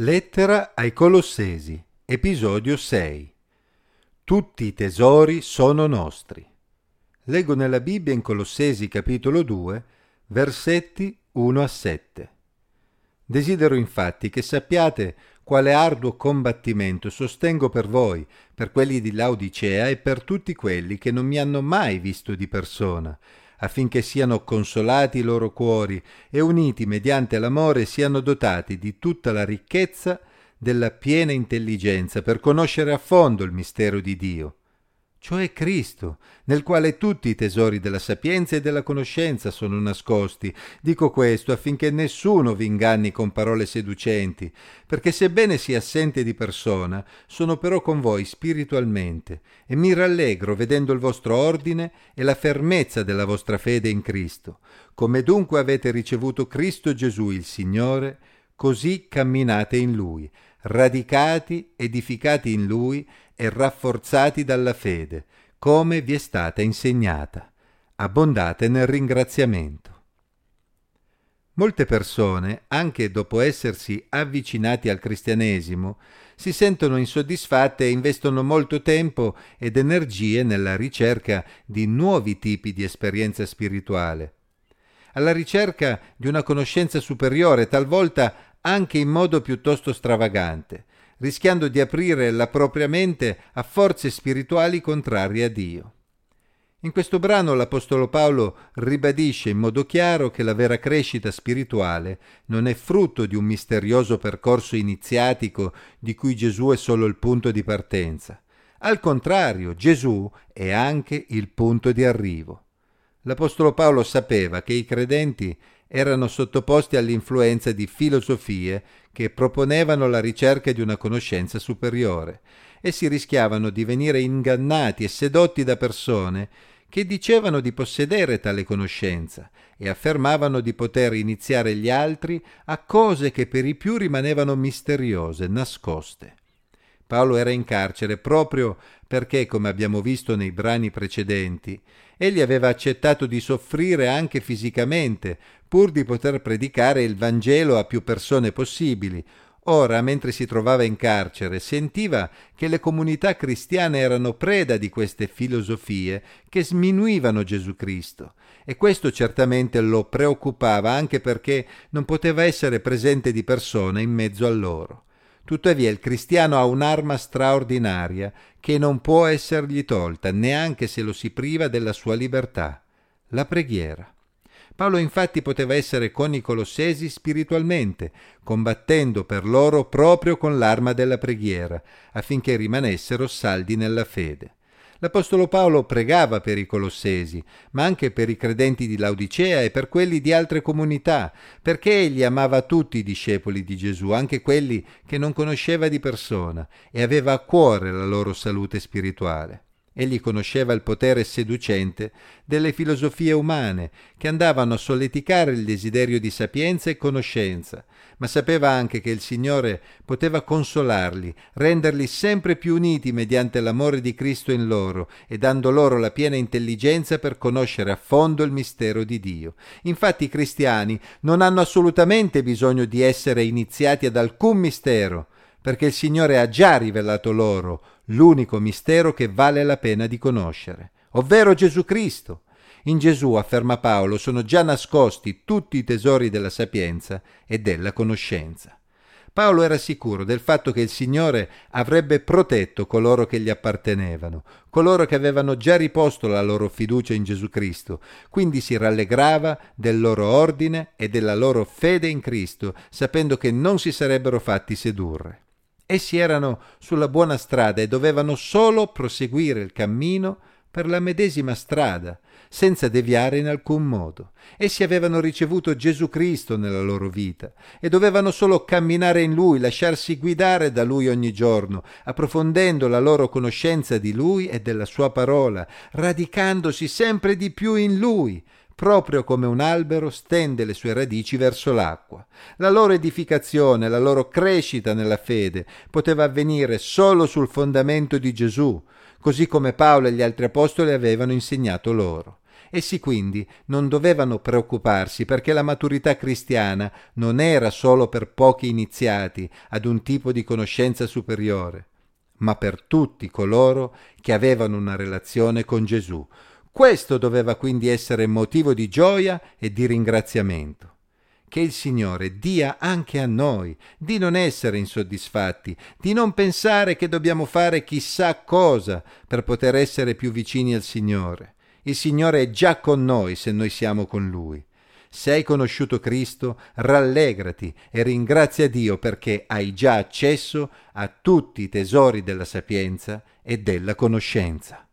Lettera ai Colossesi, episodio 6. Tutti i tesori sono nostri. Leggo nella Bibbia in Colossesi capitolo 2, versetti 1 a 7. Desidero infatti che sappiate quale arduo combattimento sostengo per voi, per quelli di Laodicea e per tutti quelli che non mi hanno mai visto di persona, affinché siano consolati i loro cuori e uniti mediante l'amore siano dotati di tutta la ricchezza della piena intelligenza per conoscere a fondo il mistero di Dio, cioè Cristo, nel quale tutti i tesori della sapienza e della conoscenza sono nascosti. Dico questo affinché nessuno vi inganni con parole seducenti, perché sebbene sia assente di persona, sono però con voi spiritualmente, e mi rallegro vedendo il vostro ordine e la fermezza della vostra fede in Cristo. Come dunque avete ricevuto Cristo Gesù il Signore, così camminate in Lui, radicati, edificati in Lui e rafforzati dalla fede, come vi è stata insegnata. Abbondate nel ringraziamento. Molte persone, anche dopo essersi avvicinati al cristianesimo, si sentono insoddisfatte e investono molto tempo ed energie nella ricerca di nuovi tipi di esperienza spirituale, alla ricerca di una conoscenza superiore, talvolta anche in modo piuttosto stravagante, rischiando di aprire la propria mente a forze spirituali contrarie a Dio. In questo brano l'Apostolo Paolo ribadisce in modo chiaro che la vera crescita spirituale non è frutto di un misterioso percorso iniziatico di cui Gesù è solo il punto di partenza. Al contrario, Gesù è anche il punto di arrivo. L'Apostolo Paolo sapeva che i credenti erano sottoposti all'influenza di filosofie che proponevano la ricerca di una conoscenza superiore e si rischiavano di venire ingannati e sedotti da persone che dicevano di possedere tale conoscenza e affermavano di poter iniziare gli altri a cose che per i più rimanevano misteriose, nascoste. Paolo era in carcere proprio perché, come abbiamo visto nei brani precedenti, egli aveva accettato di soffrire anche fisicamente pur di poter predicare il Vangelo a più persone possibili. Ora, mentre si trovava in carcere, sentiva che le comunità cristiane erano preda di queste filosofie che sminuivano Gesù Cristo e questo certamente lo preoccupava anche perché non poteva essere presente di persona in mezzo a loro. Tuttavia il cristiano ha un'arma straordinaria che non può essergli tolta, neanche se lo si priva della sua libertà, la preghiera. Paolo infatti poteva essere con i colossesi spiritualmente, combattendo per loro proprio con l'arma della preghiera, affinché rimanessero saldi nella fede. L'Apostolo Paolo pregava per i colossesi, ma anche per i credenti di Laodicea e per quelli di altre comunità, perché egli amava tutti i discepoli di Gesù, anche quelli che non conosceva di persona, e aveva a cuore la loro salute spirituale. Egli conosceva il potere seducente delle filosofie umane, che andavano a solleticare il desiderio di sapienza e conoscenza, ma sapeva anche che il Signore poteva consolarli, renderli sempre più uniti mediante l'amore di Cristo in loro e dando loro la piena intelligenza per conoscere a fondo il mistero di Dio. Infatti i cristiani non hanno assolutamente bisogno di essere iniziati ad alcun mistero, perché il Signore ha già rivelato loro l'unico mistero che vale la pena di conoscere, ovvero Gesù Cristo. In Gesù, afferma Paolo, sono già nascosti tutti i tesori della sapienza e della conoscenza. Paolo era sicuro del fatto che il Signore avrebbe protetto coloro che gli appartenevano, coloro che avevano già riposto la loro fiducia in Gesù Cristo, quindi si rallegrava del loro ordine e della loro fede in Cristo, sapendo che non si sarebbero fatti sedurre. Essi erano sulla buona strada e dovevano solo proseguire il cammino per la medesima strada, senza deviare in alcun modo. Essi avevano ricevuto Gesù Cristo nella loro vita e dovevano solo camminare in Lui, lasciarsi guidare da Lui ogni giorno, approfondendo la loro conoscenza di Lui e della Sua parola, radicandosi sempre di più in Lui, proprio come un albero stende le sue radici verso l'acqua. La loro edificazione, la loro crescita nella fede poteva avvenire solo sul fondamento di Gesù, così come Paolo e gli altri apostoli avevano insegnato loro. Essi quindi non dovevano preoccuparsi perché la maturità cristiana non era solo per pochi iniziati ad un tipo di conoscenza superiore, ma per tutti coloro che avevano una relazione con Gesù. Questo doveva quindi essere motivo di gioia e di ringraziamento. Che il Signore dia anche a noi di non essere insoddisfatti, di non pensare che dobbiamo fare chissà cosa per poter essere più vicini al Signore. Il Signore è già con noi se noi siamo con Lui. Se hai conosciuto Cristo, rallegrati e ringrazia Dio perché hai già accesso a tutti i tesori della sapienza e della conoscenza.